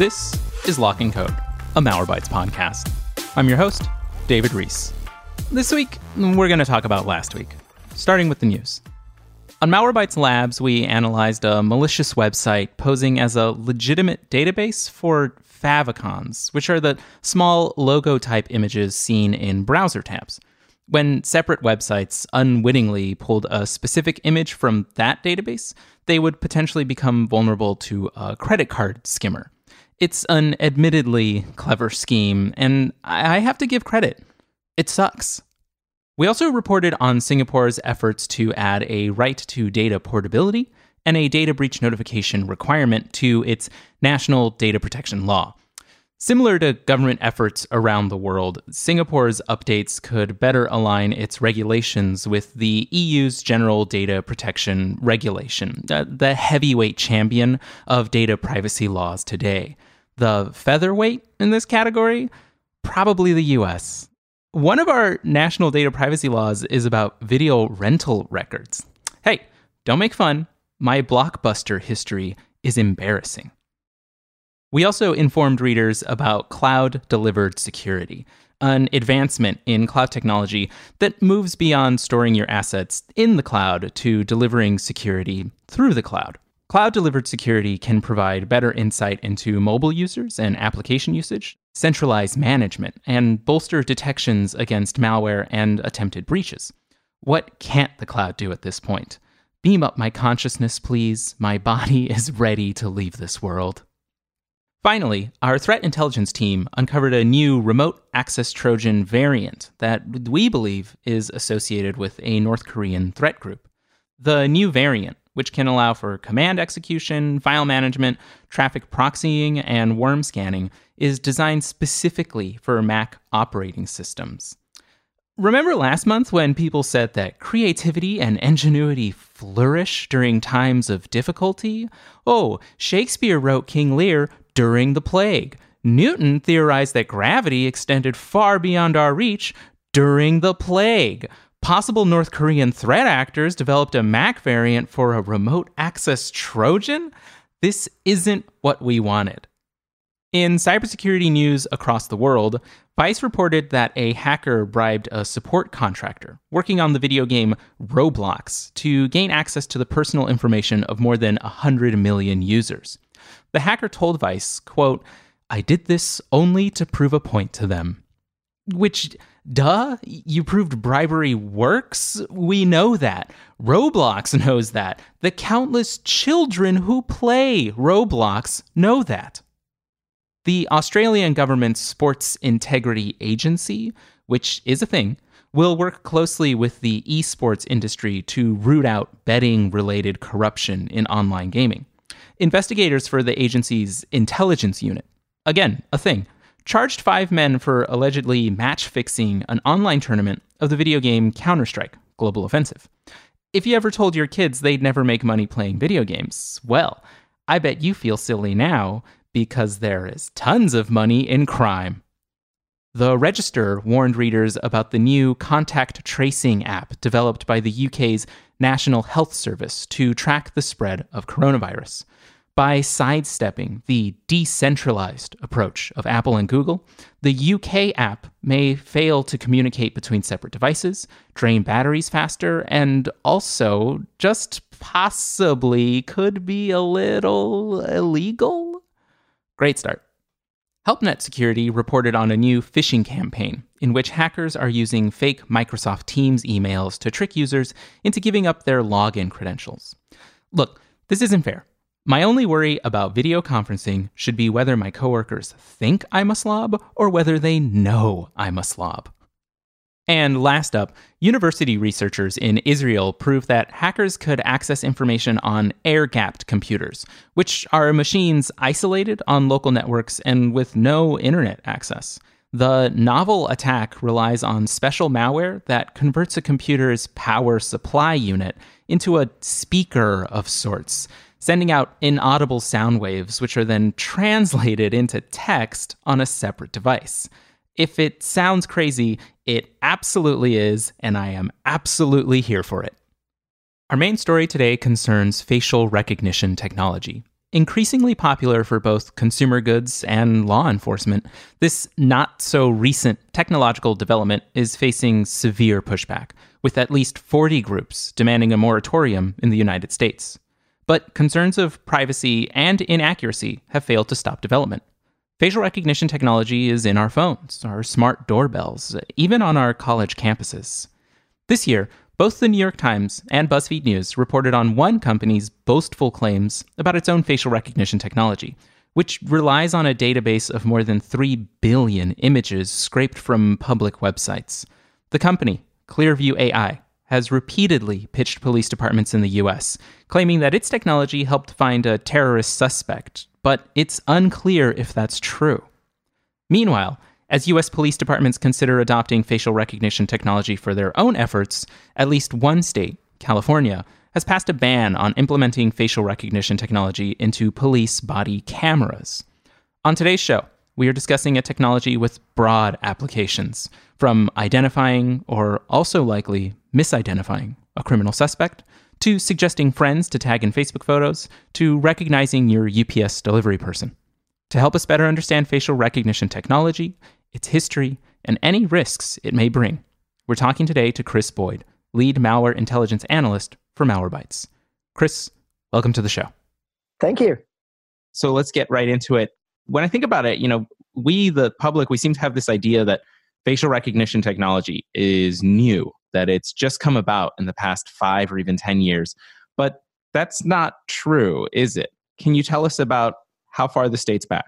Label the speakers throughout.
Speaker 1: This is Lock and Code, a Malwarebytes podcast. I'm your host, David Ruiz. This week, we're going to talk about last week, starting with the news. On Malwarebytes Labs, we analyzed a malicious website posing as a legitimate database for favicons, which are the small logo type images seen in browser tabs. When separate websites unwittingly pulled a specific image from that database, they would potentially become vulnerable to a credit card skimmer. It's an admittedly clever scheme, and I have to give credit. It sucks. We also reported on Singapore's efforts to add a right to data portability and a data breach notification requirement to its national data protection law. Similar to government efforts around the world, Singapore's updates could better align its regulations with the EU's General Data Protection Regulation, the heavyweight champion of data privacy laws today. The featherweight in this category? Probably the US. One of our national data privacy laws is about video rental records. Hey, don't make fun. My blockbuster history is embarrassing. We also informed readers about cloud delivered security, an advancement in cloud technology that moves beyond storing your assets in the cloud to delivering security through the cloud. Cloud delivered security can provide better insight into mobile users and application usage, centralize management, and bolster detections against malware and attempted breaches. What can't the cloud do at this point? Beam up my consciousness, please. My body is ready to leave this world. Finally, our threat intelligence team uncovered a new remote access Trojan variant that we believe is associated with a North Korean threat group. The new variant, which can allow for command execution, file management, traffic proxying, and worm scanning, is designed specifically for Mac operating systems. Remember last month when people said that creativity and ingenuity flourish during times of difficulty? Oh, Shakespeare wrote King Lear during the plague. Newton theorized that gravity extended far beyond our reach during the plague. Possible North Korean threat actors developed a Mac variant for a remote access Trojan? This isn't what we wanted. In cybersecurity news across the world, Vice reported that a hacker bribed a support contractor working on the video game Roblox to gain access to the personal information of more than 100 million users. The hacker told Vice, quote, I did this only to prove a point to them. Which, duh, you proved bribery works? We know that. Roblox knows that. The countless children who play Roblox know that. The Australian government's Sports Integrity Agency, which is a thing, will work closely with the esports industry to root out betting related corruption in online gaming. Investigators for the agency's intelligence unit, again, a thing, charged five men for allegedly match fixing an online tournament of the video game Counter Strike Global Offensive. If you ever told your kids they'd never make money playing video games, well, I bet you feel silly now because there is tons of money in crime. The Register warned readers about the new contact tracing app developed by the UK's National Health Service to track the spread of coronavirus. By sidestepping the decentralized approach of Apple and Google, the UK app may fail to communicate between separate devices, drain batteries faster, and also just possibly could be a little illegal. Great start. HelpNet Security reported on a new phishing campaign in which hackers are using fake Microsoft Teams emails to trick users into giving up their login credentials. Look, this isn't fair. My only worry about video conferencing should be whether my coworkers think I'm a slob or whether they know I'm a slob. And last up, university researchers in Israel proved that hackers could access information on air gapped computers, which are machines isolated on local networks and with no internet access. The novel attack relies on special malware that converts a computer's power supply unit into a speaker of sorts sending out inaudible sound waves, which are then translated into text on a separate device. If it sounds crazy, it absolutely is, and I am absolutely here for it. Our main story today concerns facial recognition technology. increasingly popular for both consumer goods and law enforcement, this not so recent technological development is facing severe pushback, with at least 40 groups demanding a moratorium in the United States. But concerns of privacy and inaccuracy have failed to stop development. Facial recognition technology is in our phones, our smart doorbells, even on our college campuses. This year, both the New York Times and BuzzFeed News reported on one company's boastful claims about its own facial recognition technology, which relies on a database of more than 3 billion images scraped from public websites. The company, Clearview AI, has repeatedly pitched police departments in the US, claiming that its technology helped find a terrorist suspect, but it's unclear if that's true. Meanwhile, as US police departments consider adopting facial recognition technology for their own efforts, at least one state, California, has passed a ban on implementing facial recognition technology into police body cameras. On today's show, we are discussing a technology with broad applications, from identifying or also likely misidentifying a criminal suspect to suggesting friends to tag in Facebook photos, to recognizing your UPS delivery person. To help us better understand facial recognition technology, its history, and any risks it may bring, we're talking today to Chris Boyd, lead malware intelligence analyst for Malwarebytes. Chris, welcome to the show.
Speaker 2: Thank you.
Speaker 1: So let's get right into it. When I think about it, you know, we, the public, we seem to have this idea that facial recognition technology is new that it's just come about in the past five or even 10 years. But that's not true, is it? Can you tell us about how far the state's back?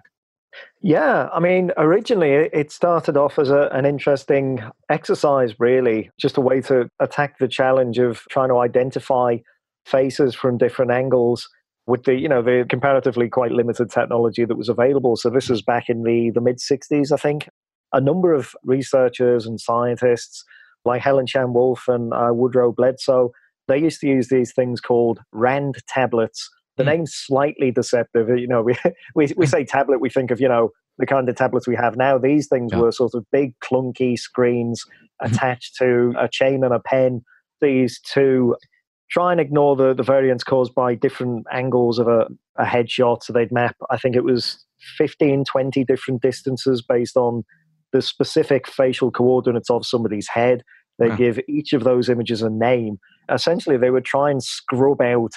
Speaker 2: Yeah, I mean, originally it started off as a, an interesting exercise, really, just a way to attack the challenge of trying to identify faces from different angles with the you know the comparatively quite limited technology that was available so this was back in the the mid 60s i think a number of researchers and scientists like Helen Chan Wolf and uh, Woodrow Bledsoe, they used to use these things called RAND tablets. The mm. name's slightly deceptive. You know, we, we, we say tablet, we think of, you know, the kind of tablets we have now. These things yeah. were sort of big, clunky screens mm-hmm. attached to a chain and a pen. These two try and ignore the, the variance caused by different angles of a, a headshot. So they'd map, I think it was 15, 20 different distances based on the specific facial coordinates of somebody's head. They yeah. give each of those images a name. Essentially, they would try and scrub out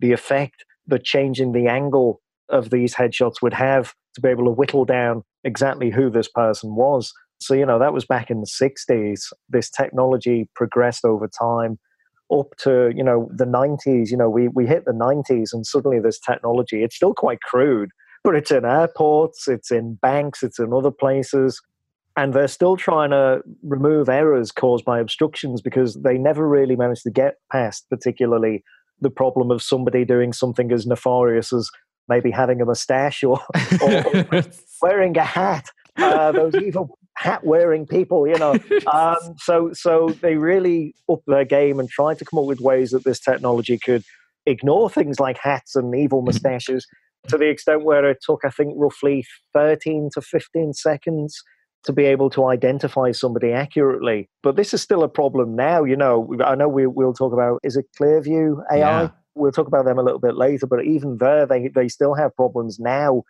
Speaker 2: the effect that changing the angle of these headshots would have to be able to whittle down exactly who this person was. So, you know, that was back in the 60s. This technology progressed over time up to, you know, the 90s. You know, we, we hit the 90s and suddenly this technology, it's still quite crude, but it's in airports, it's in banks, it's in other places and they're still trying to remove errors caused by obstructions because they never really managed to get past, particularly the problem of somebody doing something as nefarious as maybe having a mustache or, or wearing a hat. Uh, those evil hat wearing people, you know. Um, so, so they really upped their game and tried to come up with ways that this technology could ignore things like hats and evil mustaches to the extent where it took, I think, roughly 13 to 15 seconds to be able to identify somebody accurately. But this is still a problem now. You know, I know we, will talk about is it Clearview AI? Yeah. We'll talk about them a little bit later. But even there, they they still have problems now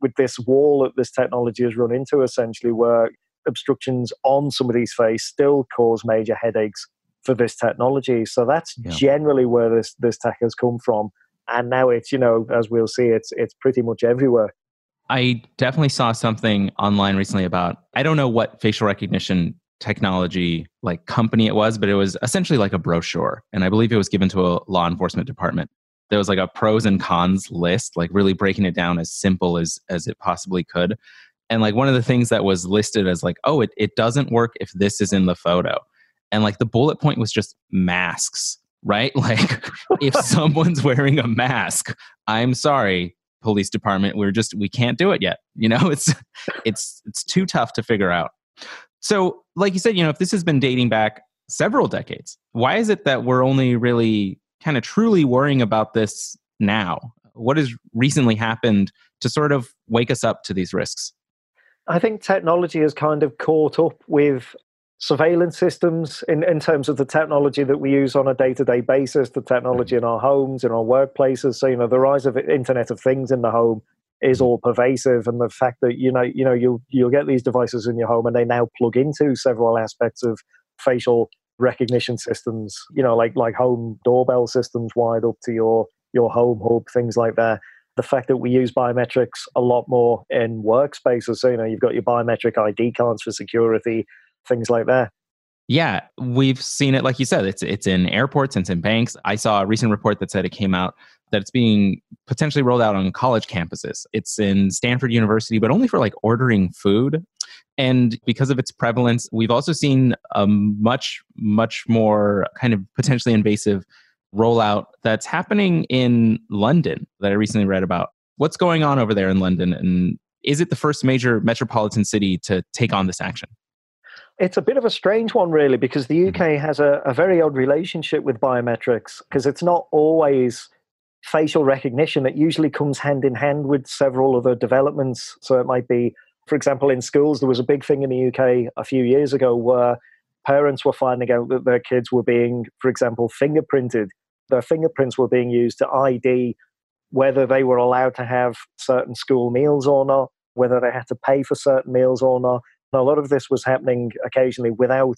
Speaker 2: with this wall that this technology has run into, essentially, where obstructions on somebody's face still cause major headaches for this technology. So that's yeah. generally where this this tech has come from. And now it's, you know, as we'll see, it's it's pretty much everywhere.
Speaker 1: I definitely saw something online recently about I don't know what facial recognition technology like company it was, but it was essentially like a brochure. And I believe it was given to a law enforcement department. There was like a pros and cons list, like really breaking it down as simple as as it possibly could. And like one of the things that was listed as like, oh, it, it doesn't work if this is in the photo. And like the bullet point was just masks, right? Like if someone's wearing a mask, I'm sorry, police department we're just we can't do it yet you know it's it's it's too tough to figure out. So like you said you know if this has been dating back several decades why is it that we're only really kind of truly worrying about this now? What has recently happened to sort of wake us up to these risks?
Speaker 2: I think technology has kind of caught up with surveillance systems in, in terms of the technology that we use on a day-to-day basis the technology mm-hmm. in our homes in our workplaces. So you know the rise of internet of things in the home is mm-hmm. all pervasive and the fact that you know you know you'll you'll get these devices in your home and they now plug into several aspects of facial recognition systems you know like like home doorbell systems wired up to your your home hub things like that. The fact that we use biometrics a lot more in workspaces. So you know you've got your biometric id cards for security things like that.
Speaker 1: Yeah, we've seen it like you said. It's it's in airports, it's in banks. I saw a recent report that said it came out that it's being potentially rolled out on college campuses. It's in Stanford University, but only for like ordering food. And because of its prevalence, we've also seen a much, much more kind of potentially invasive rollout that's happening in London that I recently read about. What's going on over there in London? And is it the first major metropolitan city to take on this action?
Speaker 2: It's a bit of a strange one, really, because the UK mm-hmm. has a, a very odd relationship with biometrics because it's not always facial recognition. It usually comes hand in hand with several other developments. So it might be, for example, in schools, there was a big thing in the UK a few years ago where parents were finding out that their kids were being, for example, fingerprinted. Their fingerprints were being used to ID whether they were allowed to have certain school meals or not, whether they had to pay for certain meals or not. A lot of this was happening occasionally without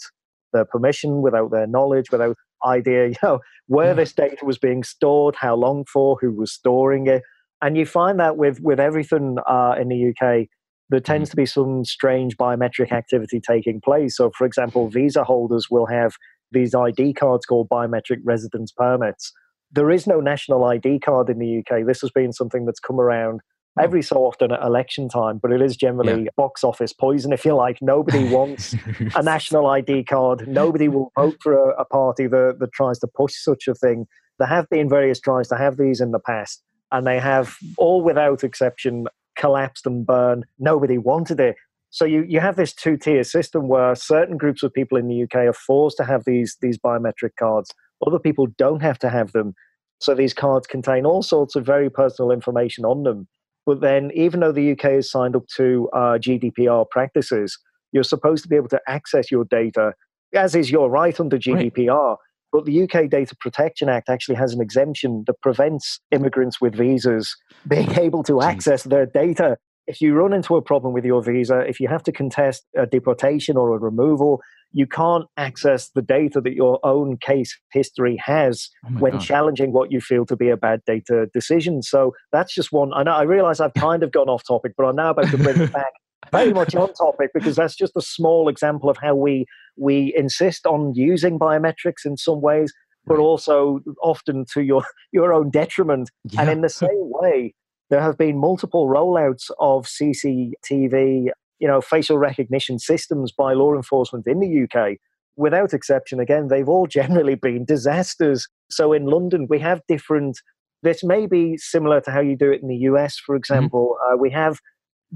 Speaker 2: their permission, without their knowledge, without idea, you know, where this data was being stored, how long for, who was storing it. And you find that with, with everything uh, in the UK, there tends mm-hmm. to be some strange biometric activity taking place. So, for example, visa holders will have these ID cards called biometric residence permits. There is no national ID card in the UK. This has been something that's come around Hmm. every so often at election time, but it is generally yeah. box office poison, if you like. Nobody wants a national ID card. Nobody will vote for a, a party that, that tries to push such a thing. There have been various tries to have these in the past, and they have, all without exception, collapsed and burned. Nobody wanted it. So you, you have this two tier system where certain groups of people in the UK are forced to have these, these biometric cards. Other people don't have to have them. So these cards contain all sorts of very personal information on them. But then, even though the UK has signed up to uh, GDPR practices, you're supposed to be able to access your data, as is your right under GDPR. Right. But the UK Data Protection Act actually has an exemption that prevents immigrants with visas being able to access their data if you run into a problem with your visa, if you have to contest a deportation or a removal, you can't access the data that your own case history has oh when God. challenging what you feel to be a bad data decision. So that's just one. I know I realize I've kind of gone off topic, but I'm now about to bring it back very much on topic because that's just a small example of how we we insist on using biometrics in some ways, but also often to your your own detriment. Yeah. And in the same way, there have been multiple rollouts of CCTV, you know, facial recognition systems by law enforcement in the UK. Without exception, again, they've all generally been disasters. So in London, we have different. This may be similar to how you do it in the US, for mm-hmm. example. Mm-hmm. Uh, we have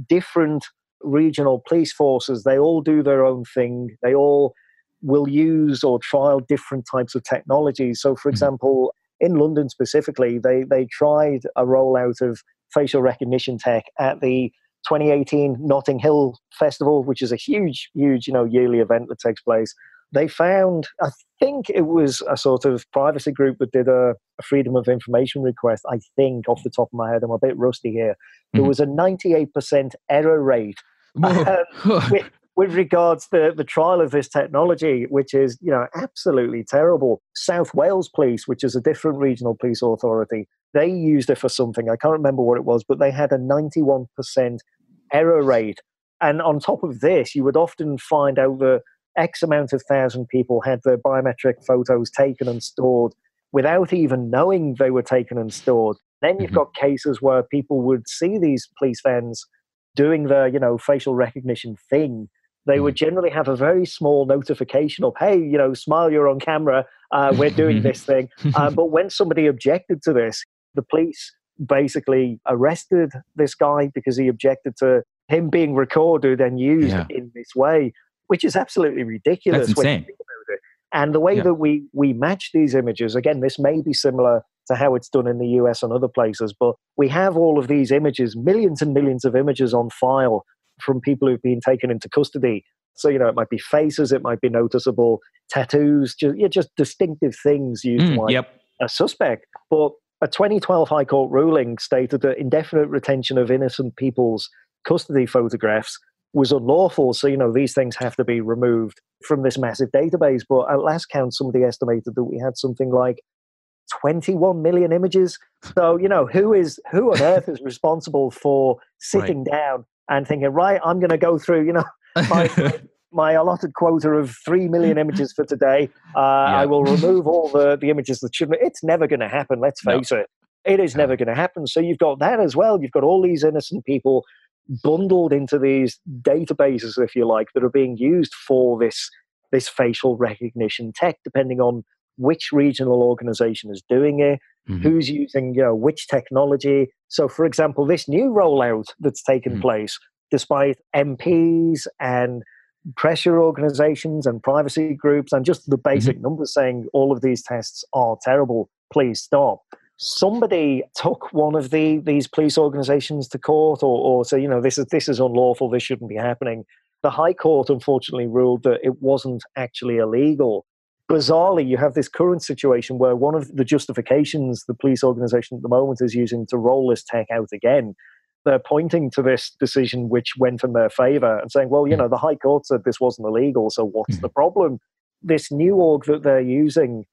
Speaker 2: different regional police forces. They all do their own thing. They all will use or trial different types of technologies. So, for mm-hmm. example, in London specifically, they they tried a rollout of facial recognition tech at the 2018 Notting Hill Festival, which is a huge, huge, you know, yearly event that takes place. They found, I think it was a sort of privacy group that did a, a freedom of information request. I think, off the top of my head, I'm a bit rusty here. There mm-hmm. was a 98% error rate um, with, with regards to the trial of this technology, which is, you know, absolutely terrible. South Wales Police, which is a different regional police authority, they used it for something. I can't remember what it was, but they had a 91% error rate. And on top of this, you would often find out that X amount of thousand people had their biometric photos taken and stored without even knowing they were taken and stored. Then you've mm-hmm. got cases where people would see these police vans doing the, you know, facial recognition thing. They would mm. generally have a very small notification of, hey, you know, smile, you're on camera, uh, we're doing this thing. Uh, but when somebody objected to this, the police basically arrested this guy because he objected to him being recorded and used yeah. in this way, which is absolutely ridiculous.
Speaker 1: That's insane.
Speaker 2: And the way yeah. that we we match these images, again, this may be similar to how it's done in the US and other places, but we have all of these images, millions and millions of images on file from people who've been taken into custody. So, you know, it might be faces, it might be noticeable tattoos, just, yeah, just distinctive things used mm, like yep. a suspect. But a 2012 High Court ruling stated that indefinite retention of innocent people's custody photographs was unlawful. So, you know, these things have to be removed from this massive database. But at last count, somebody estimated that we had something like 21 million images. So, you know, who is who on earth is responsible for sitting right. down and thinking, right, I'm going to go through, you know, my, my allotted quota of 3 million images for today. Uh, yeah. I will remove all the, the images that shouldn't. It's never going to happen, let's face no. it. It is no. never going to happen. So you've got that as well. You've got all these innocent people bundled into these databases, if you like, that are being used for this this facial recognition tech, depending on which regional organization is doing it, mm-hmm. who's using you know which technology. So, for example, this new rollout that's taken mm-hmm. place, despite MPs and pressure organizations and privacy groups and just the basic mm-hmm. numbers saying all of these tests are terrible, please stop. Somebody took one of the these police organizations to court or, or say, you know, this is this is unlawful, this shouldn't be happening. The High Court unfortunately ruled that it wasn't actually illegal bizarrely, you have this current situation where one of the justifications the police organization at the moment is using to roll this tech out again, they're pointing to this decision which went in their favor and saying, well, you hmm. know, the High Court said this wasn't illegal, so what's hmm. the problem? This new org that they're using,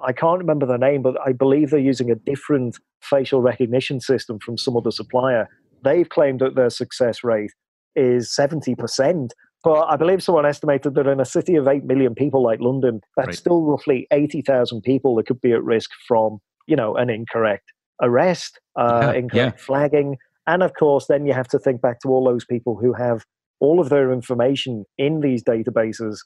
Speaker 2: I can't remember the name, but I believe they're using a different facial recognition system from some other supplier. They've claimed that their success rate is 70%. But I believe someone estimated that in a city of 8 million people like London, that's right. still roughly 80,000 people that could be at risk from, you know, an incorrect arrest, uh, yeah, incorrect yeah. flagging. And of course, then you have to think back to all those people who have all of their information in these databases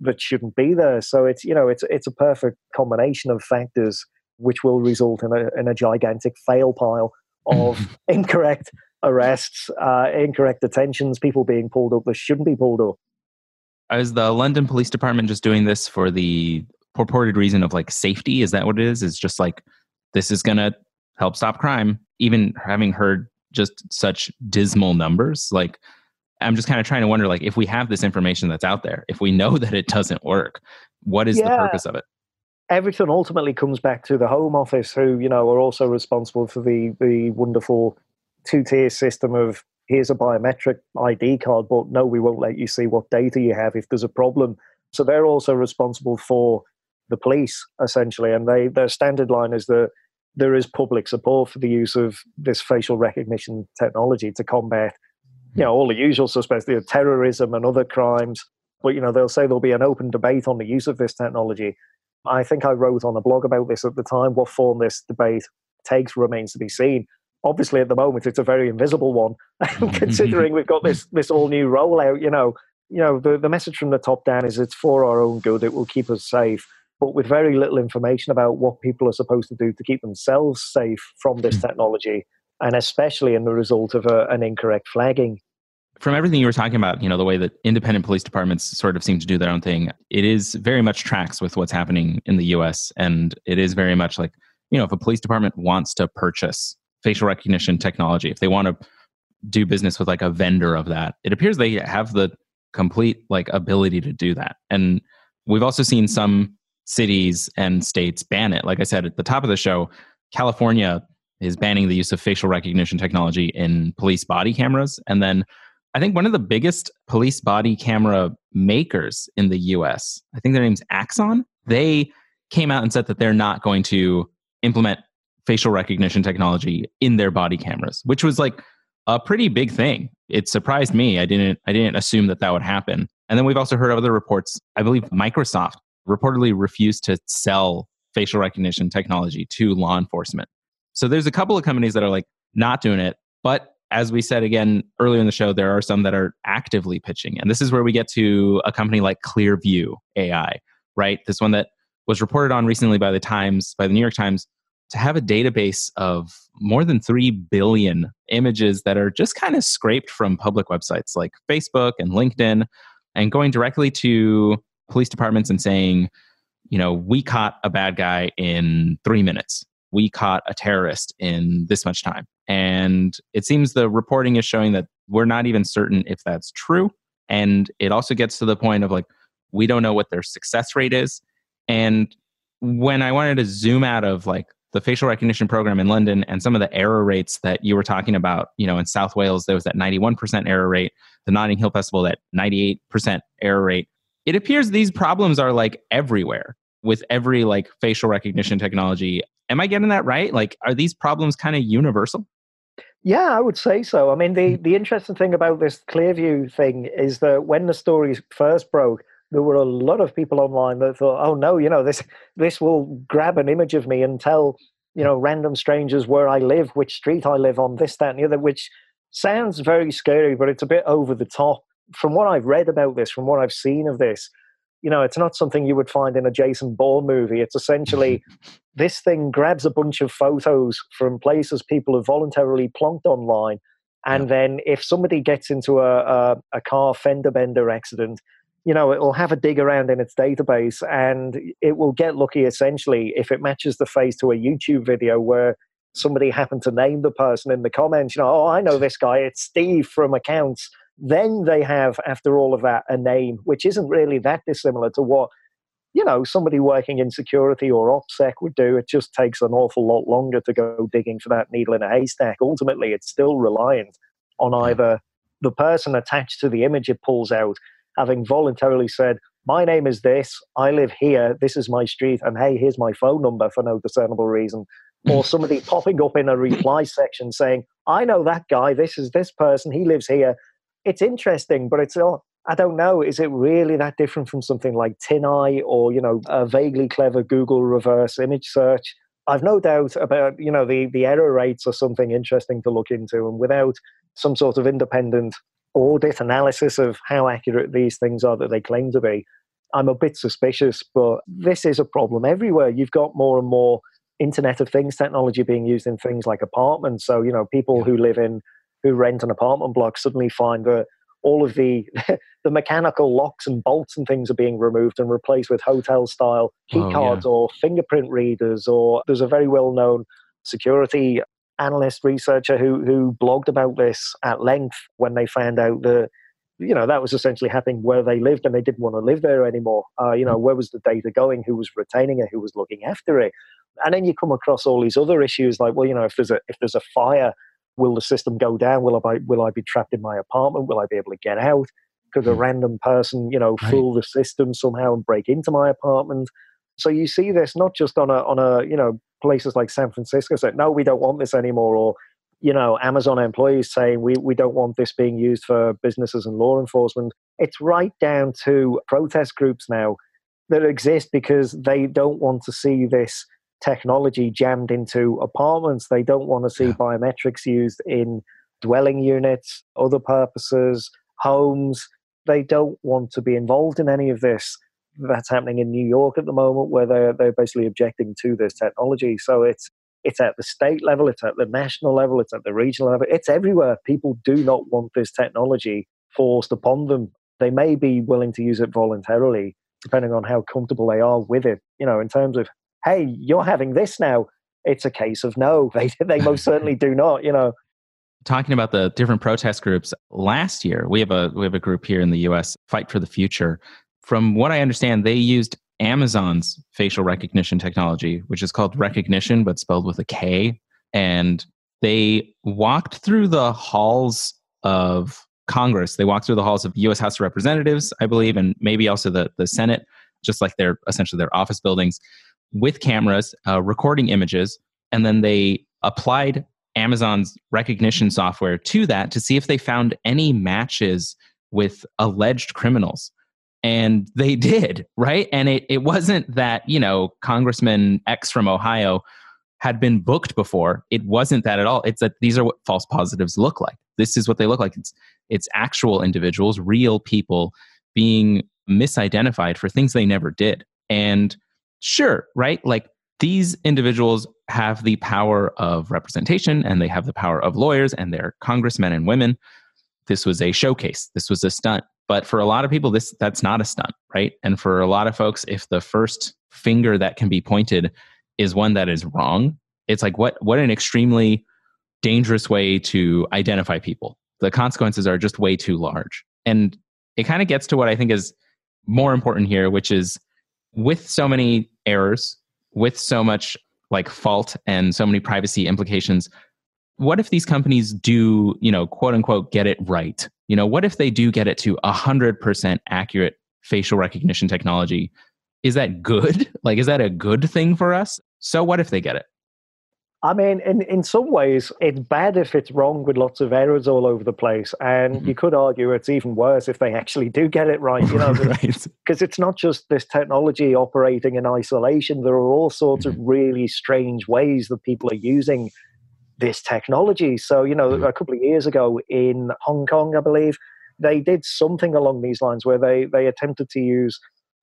Speaker 2: that shouldn't be there. So it's, you know, it's, it's a perfect combination of factors which will result in a, in a gigantic fail pile of incorrect arrests, uh, incorrect detentions, people being pulled up that shouldn't be pulled up.
Speaker 1: Is the London Police Department just doing this for the purported reason of like safety? Is that what it is? It's just like this is going to help stop crime. Even having heard just such dismal numbers, like I'm just kind of trying to wonder, like if we have this information that's out there, if we know that it doesn't work, what is yeah. the purpose of it?
Speaker 2: Everything ultimately comes back to the Home Office, who you know are also responsible for the the wonderful two tier system of here's a biometric ID card, but no, we won't let you see what data you have if there's a problem. So they're also responsible for the police essentially, and they their standard line is that there is public support for the use of this facial recognition technology to combat, you know, all the usual suspects, the terrorism and other crimes. But you know, they'll say there'll be an open debate on the use of this technology. I think I wrote on a blog about this at the time. What form this debate takes remains to be seen obviously at the moment it's a very invisible one considering we've got this this all new rollout you know you know the, the message from the top down is it's for our own good it will keep us safe but with very little information about what people are supposed to do to keep themselves safe from this hmm. technology and especially in the result of a, an incorrect flagging
Speaker 1: from everything you were talking about you know the way that independent police departments sort of seem to do their own thing it is very much tracks with what's happening in the us and it is very much like you know if a police department wants to purchase facial recognition technology, if they want to do business with like a vendor of that, it appears they have the complete like ability to do that. And we've also seen some cities and states ban it. Like I said at the top of the show, California is banning the use of facial recognition technology in police body cameras. And then I think one of the biggest police body camera makers in the US, I think their name's Axon, they came out and said that they're not going to implement facial recognition technology in their body cameras, which was like a pretty big thing. It surprised me. I didn't I didn't assume that that would happen. And then we've also heard other reports. I believe Microsoft reportedly refused to sell facial recognition technology to law enforcement. So there's a couple of companies that are like not doing it, but as we said again earlier in the show, there are some that are actively pitching. And this is where we get to a company like Clearview AI, right? This one that was reported on recently by the Times, by the New York Times, to have a database of more than 3 billion images that are just kind of scraped from public websites like Facebook and LinkedIn and going directly to police departments and saying, you know, we caught a bad guy in three minutes. We caught a terrorist in this much time. And it seems the reporting is showing that we're not even certain if that's true. And it also gets to the point of like, we don't know what their success rate is. And when I wanted to zoom out of like the facial recognition program in London and some of the error rates that you were talking about, you know, in South Wales, there was that 91% error rate, the Notting Hill Festival, that 98% error rate. It appears these problems are like everywhere with every like facial recognition technology. Am I getting that right? Like, are these problems kind of universal?
Speaker 2: Yeah, I would say so. I mean, the, hmm. the interesting thing about this Clearview thing is that when the story first broke, there were a lot of people online that thought, "Oh no, you know this this will grab an image of me and tell you hmm. know random strangers where I live, which street I live on, this, that, and the other." Which sounds very scary, but it's a bit over the top. From what I've read about this, from what I've seen of this, you know, it's not something you would find in a Jason Bourne movie. It's essentially this thing grabs a bunch of photos from places people have voluntarily plonked online. And yeah. then if somebody gets into a, a, a car fender bender accident, you know, it will have a dig around in its database and it will get lucky essentially if it matches the face to a YouTube video where somebody happened to name the person in the comments, you know, oh, I know this guy, it's Steve from accounts. Then they have, after all of that, a name, which isn't really that dissimilar to what, you know, somebody working in security or OPSEC would do. It just takes an awful lot longer to go digging for that needle in a haystack. Ultimately, it's still reliant on either the person attached to the image it pulls out having voluntarily said, My name is this, I live here, this is my street, and hey, here's my phone number for no discernible reason. Or somebody popping up in a reply section saying, I know that guy, this is this person, he lives here. It's interesting, but it's not. I don't know. Is it really that different from something like TinEye or you know a vaguely clever Google reverse image search? I've no doubt about you know the the error rates are something interesting to look into, and without some sort of independent audit analysis of how accurate these things are that they claim to be, I'm a bit suspicious. But this is a problem everywhere. You've got more and more Internet of Things technology being used in things like apartments. So, you know, people who live in, who rent an apartment block suddenly find that all of the the mechanical locks and bolts and things are being removed and replaced with hotel style key oh, cards yeah. or fingerprint readers or there's a very well known security analyst researcher who who blogged about this at length when they found out that you know that was essentially happening where they lived and they didn't want to live there anymore. Uh, you know where was the data going? Who was retaining it? Who was looking after it? And then you come across all these other issues like well you know if there's a if there's a fire will the system go down? Will i will i be trapped in my apartment? Will i be able to get out? Could a hmm. random person you know fool the system somehow and break into my apartment? So you see this not just on a on a you know places like San Francisco say, no, we don't want this anymore, or you know, Amazon employees saying we, we don't want this being used for businesses and law enforcement. It's right down to protest groups now that exist because they don't want to see this technology jammed into apartments. They don't want to see yeah. biometrics used in dwelling units, other purposes, homes. They don't want to be involved in any of this that's happening in New York at the moment, where they're they're basically objecting to this technology. So it's it's at the state level, it's at the national level, it's at the regional level, it's everywhere. People do not want this technology forced upon them. They may be willing to use it voluntarily, depending on how comfortable they are with it. You know, in terms of, hey, you're having this now. It's a case of no. They they most certainly do not. You know,
Speaker 1: talking about the different protest groups last year we have a we have a group here in the US fight for the future from what I understand, they used Amazon's facial recognition technology, which is called Rekognition, but spelled with a K. And they walked through the halls of Congress. They walked through the halls of the U.S. House of Representatives, I believe, and maybe also the, the Senate, just like their essentially their office buildings, with cameras uh, recording images. And then they applied Amazon's Rekognition software to that to see if they found any matches with alleged criminals and they did right? And it, it wasn't that you know congressman x from ohio had been booked before. It wasn't that at all. It's that these are what false positives look like. This is what they look like. It's it's actual individuals real people being misidentified for things they never did. And sure right? Like these individuals have the power of representation and they have the power of lawyers and they're congressmen and women. This was a showcase. This was a stunt but for a lot of people, this that's not a stunt, right? And for a lot of folks, if the first finger that can be pointed is one that is wrong, it's like what what an extremely dangerous way to identify people. the consequences are just way too large. And it kind of gets to what I think is more important here, which is with so many errors, with so much like fault and so many privacy implications, what if these companies do, you know, quote unquote, get it right? You know, what if they do get it to 100% accurate facial recognition technology? Is that good? Like, is that a good thing for us? So, what if they get it?
Speaker 2: I mean, in, in some ways, it's bad if it's wrong with lots of errors all over the place. And mm-hmm. you could argue it's even worse if they actually do get it right, you know, because right. it's not just this technology operating in isolation. There are all sorts mm-hmm. of really strange ways that people are using this technology. So, you know, mm-hmm. a couple of years ago in Hong Kong, I believe, they did something along these lines where they, they attempted to use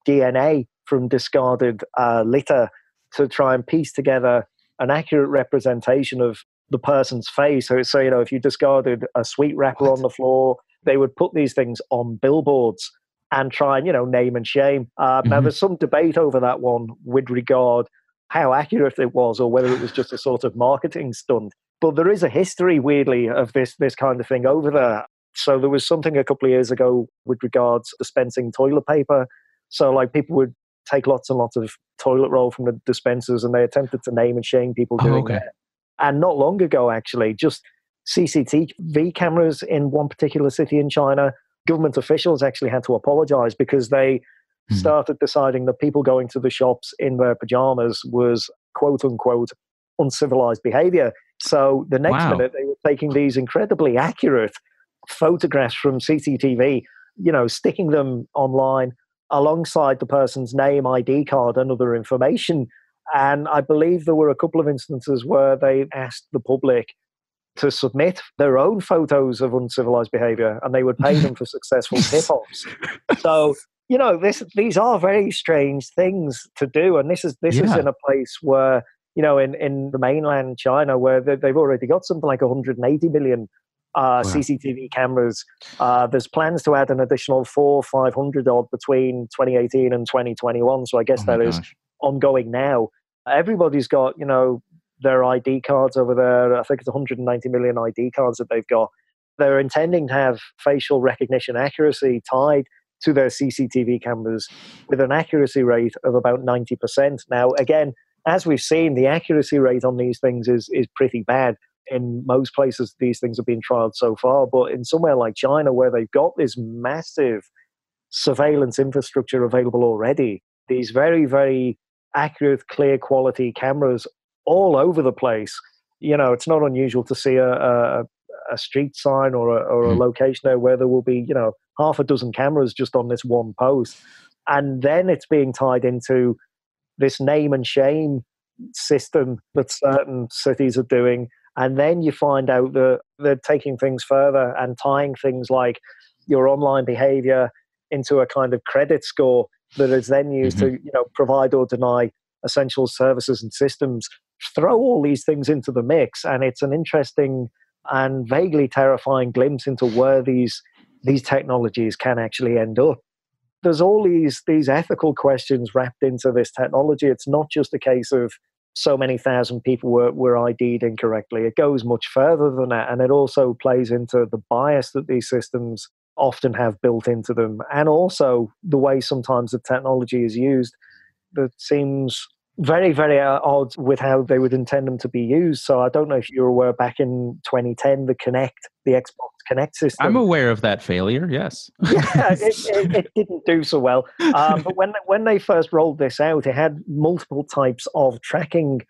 Speaker 2: DNA from discarded uh, litter to try and piece together an accurate representation of the person's face. So, so you know, if you discarded a sweet wrapper what? on the floor, they would put these things on billboards and try and you know name and shame. Uh, mm-hmm. Now, there's some debate over that one with regard how accurate it was, or whether it was just a sort of marketing stunt. But there is a history, weirdly, of this this kind of thing over there. So there was something a couple of years ago with regards dispensing toilet paper. So like people would take lots and lots of toilet roll from the dispensers and they attempted to name and shame people oh, doing oh, okay. that. And not long ago, actually, just CCTV cameras in one particular city in China, government officials actually had to apologize because they hmm. started deciding that people going to the shops in their pajamas was quote unquote uncivilized behavior. So the next wow. minute, they were taking these incredibly accurate photographs from CCTV, you know, sticking them online alongside the person's name, ID card, and other information. And I believe there were a couple of instances where they asked the public to submit their own photos of uncivilized behavior and they would pay them for successful tip offs. So, you know, this these are very strange things to do. And this is this yeah. is in a place where, you know, in, in the mainland China where they've already got something like 180 million uh, wow. CCTV cameras. Uh, there's plans to add an additional four, 500 odd between 2018 and 2021. So I guess oh that gosh. is ongoing now. Everybody's got, you know, their ID cards over there. I think it's 190 million ID cards that they've got. They're intending to have facial recognition accuracy tied to their CCTV cameras with an accuracy rate of about 90%. Now, again, as we've seen, the accuracy rate on these things is, is pretty bad in most places these things have been trialed so far, but in somewhere like China, where they've got this massive surveillance infrastructure available already, these very, very accurate, clear quality cameras all over the place. You know, it's not unusual to see a, a, a street sign or a, or a hmm. location there where there will be, you know, half a dozen cameras just on this one post. And then it's being tied into this name and shame system that certain cities are doing. And then you find out that they're taking things further and tying things like your online behavior into a kind of credit score that is then used mm-hmm. to you know provide or deny essential services and systems. Throw all these things into the mix and it's an interesting and vaguely terrifying glimpse into where these these technologies can actually end up there's all these these ethical questions wrapped into this technology it's not just a case of so many thousand people were, were ID'd incorrectly. It goes much further than that. And it also plays into the bias that these systems often have built into them. And also the way sometimes the technology is used that seems very, very odd with how they would intend them to be used. So I don't know if you're aware back in 2010, the Kinect, the Xbox Kinect system.
Speaker 1: I'm aware of that failure, yes.
Speaker 2: yeah, it, it, it, didn't do so well. Um, but when, when they first rolled this out, it had multiple types of tracking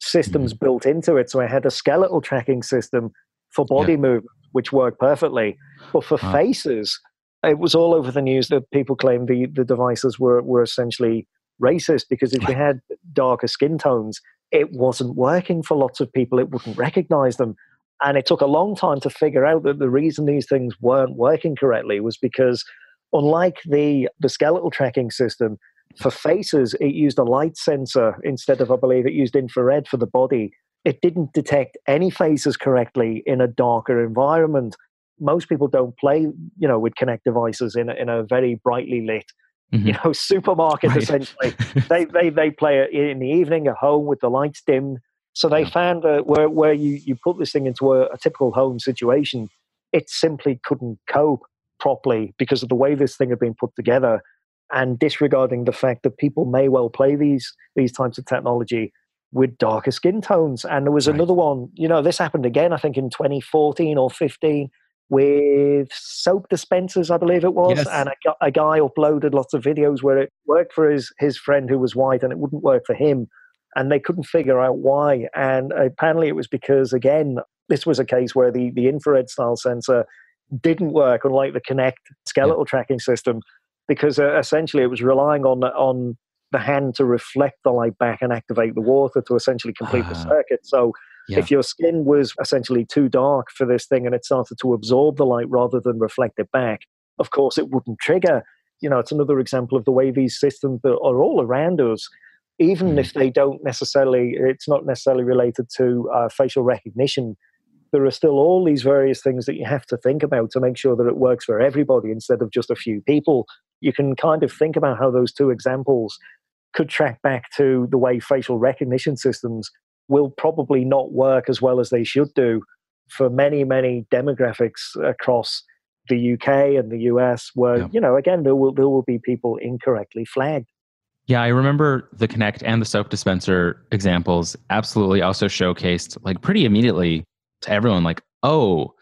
Speaker 2: systems mm. built into it. So it had a skeletal tracking system for body yeah. movement, which worked perfectly. But for wow. faces, it was all over the news that people claimed the, the devices were, were essentially racist because if you had darker skin tones, it wasn't working for lots of people. It wouldn't recognize them. And it took a long time to figure out that the reason these things weren't working correctly was because, unlike the, the skeletal tracking system, for faces, it used a light sensor instead of, I believe, it used infrared for the body. It didn't detect any faces correctly in a darker environment. Most people don't play, you know, with Kinect devices in a, in a very brightly lit Mm-hmm. you know supermarket right. essentially they, they they play it in the evening at home with the lights dimmed so they yeah. found that where, where you, you put this thing into a, a, typical home situation it simply couldn't cope properly because of the way this thing had been put together and disregarding the fact that people may well play these these types of technology with darker skin tones. And there was right. another one, you know, this happened again, I think in 2014 or 15 with soap dispensers, I believe it was. Yes. And a, a, guy uploaded lots of videos where it worked for his, his friend who was white and it wouldn't work for him. And they couldn't figure out why. And apparently it was because, again, this was a case where the, the infrared style sensor didn't work, unlike the Kinect skeletal yeah. tracking system, because uh, essentially it was relying on, on the hand to reflect the light back and activate the water to essentially complete the ah. circuit. So yeah. if your skin was essentially too dark for this thing and it started to absorb the light rather than reflect it back, of course it wouldn't trigger. You know, it's another example of the way these systems are all around us, even mm. if they don't necessarily, it's not necessarily related to uh, facial recognition. There are still all these various things that you have to think about to make sure that it works for everybody instead of just a few people. You can kind of think about how those two examples could track back to the way facial recognition systems will probably not work as well as they should do for many, many demographics across the UK and the US, where, yeah. you know, again, there will, there will be people incorrectly flagged.
Speaker 1: Yeah, I remember the Kinect and the soap dispenser examples absolutely also showcased, like, pretty immediately to everyone, like, oh,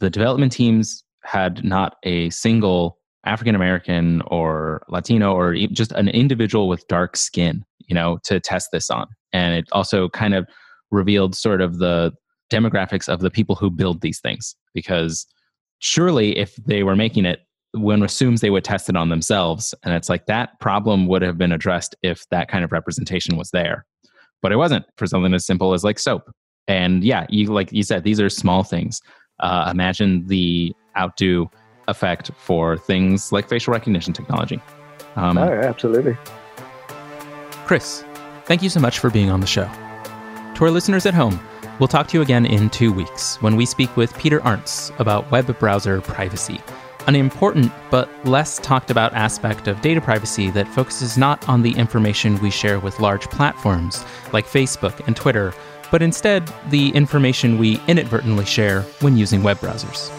Speaker 1: the development teams had not a single African American or Latino or just an individual with dark skin, you know, to test this on. And it also kind of revealed sort of the demographics of the people who build these things. Because surely if they were making it one assumes they would test it on themselves. And it's like that problem would have been addressed if that kind of representation was there. But it wasn't for something as simple as like soap. And yeah you like you said these are small things. Uh, imagine the outdo effect for things like facial recognition technology.
Speaker 2: Um, oh, absolutely.
Speaker 1: Chris, thank you so much for being on the show. To our listeners at home, we'll talk to you again in two weeks when we speak with Peter Arntz about web browser privacy, an important but less talked about aspect of data privacy that focuses not on the information we share with large platforms like Facebook and Twitter, but instead the information we inadvertently share when using web browsers.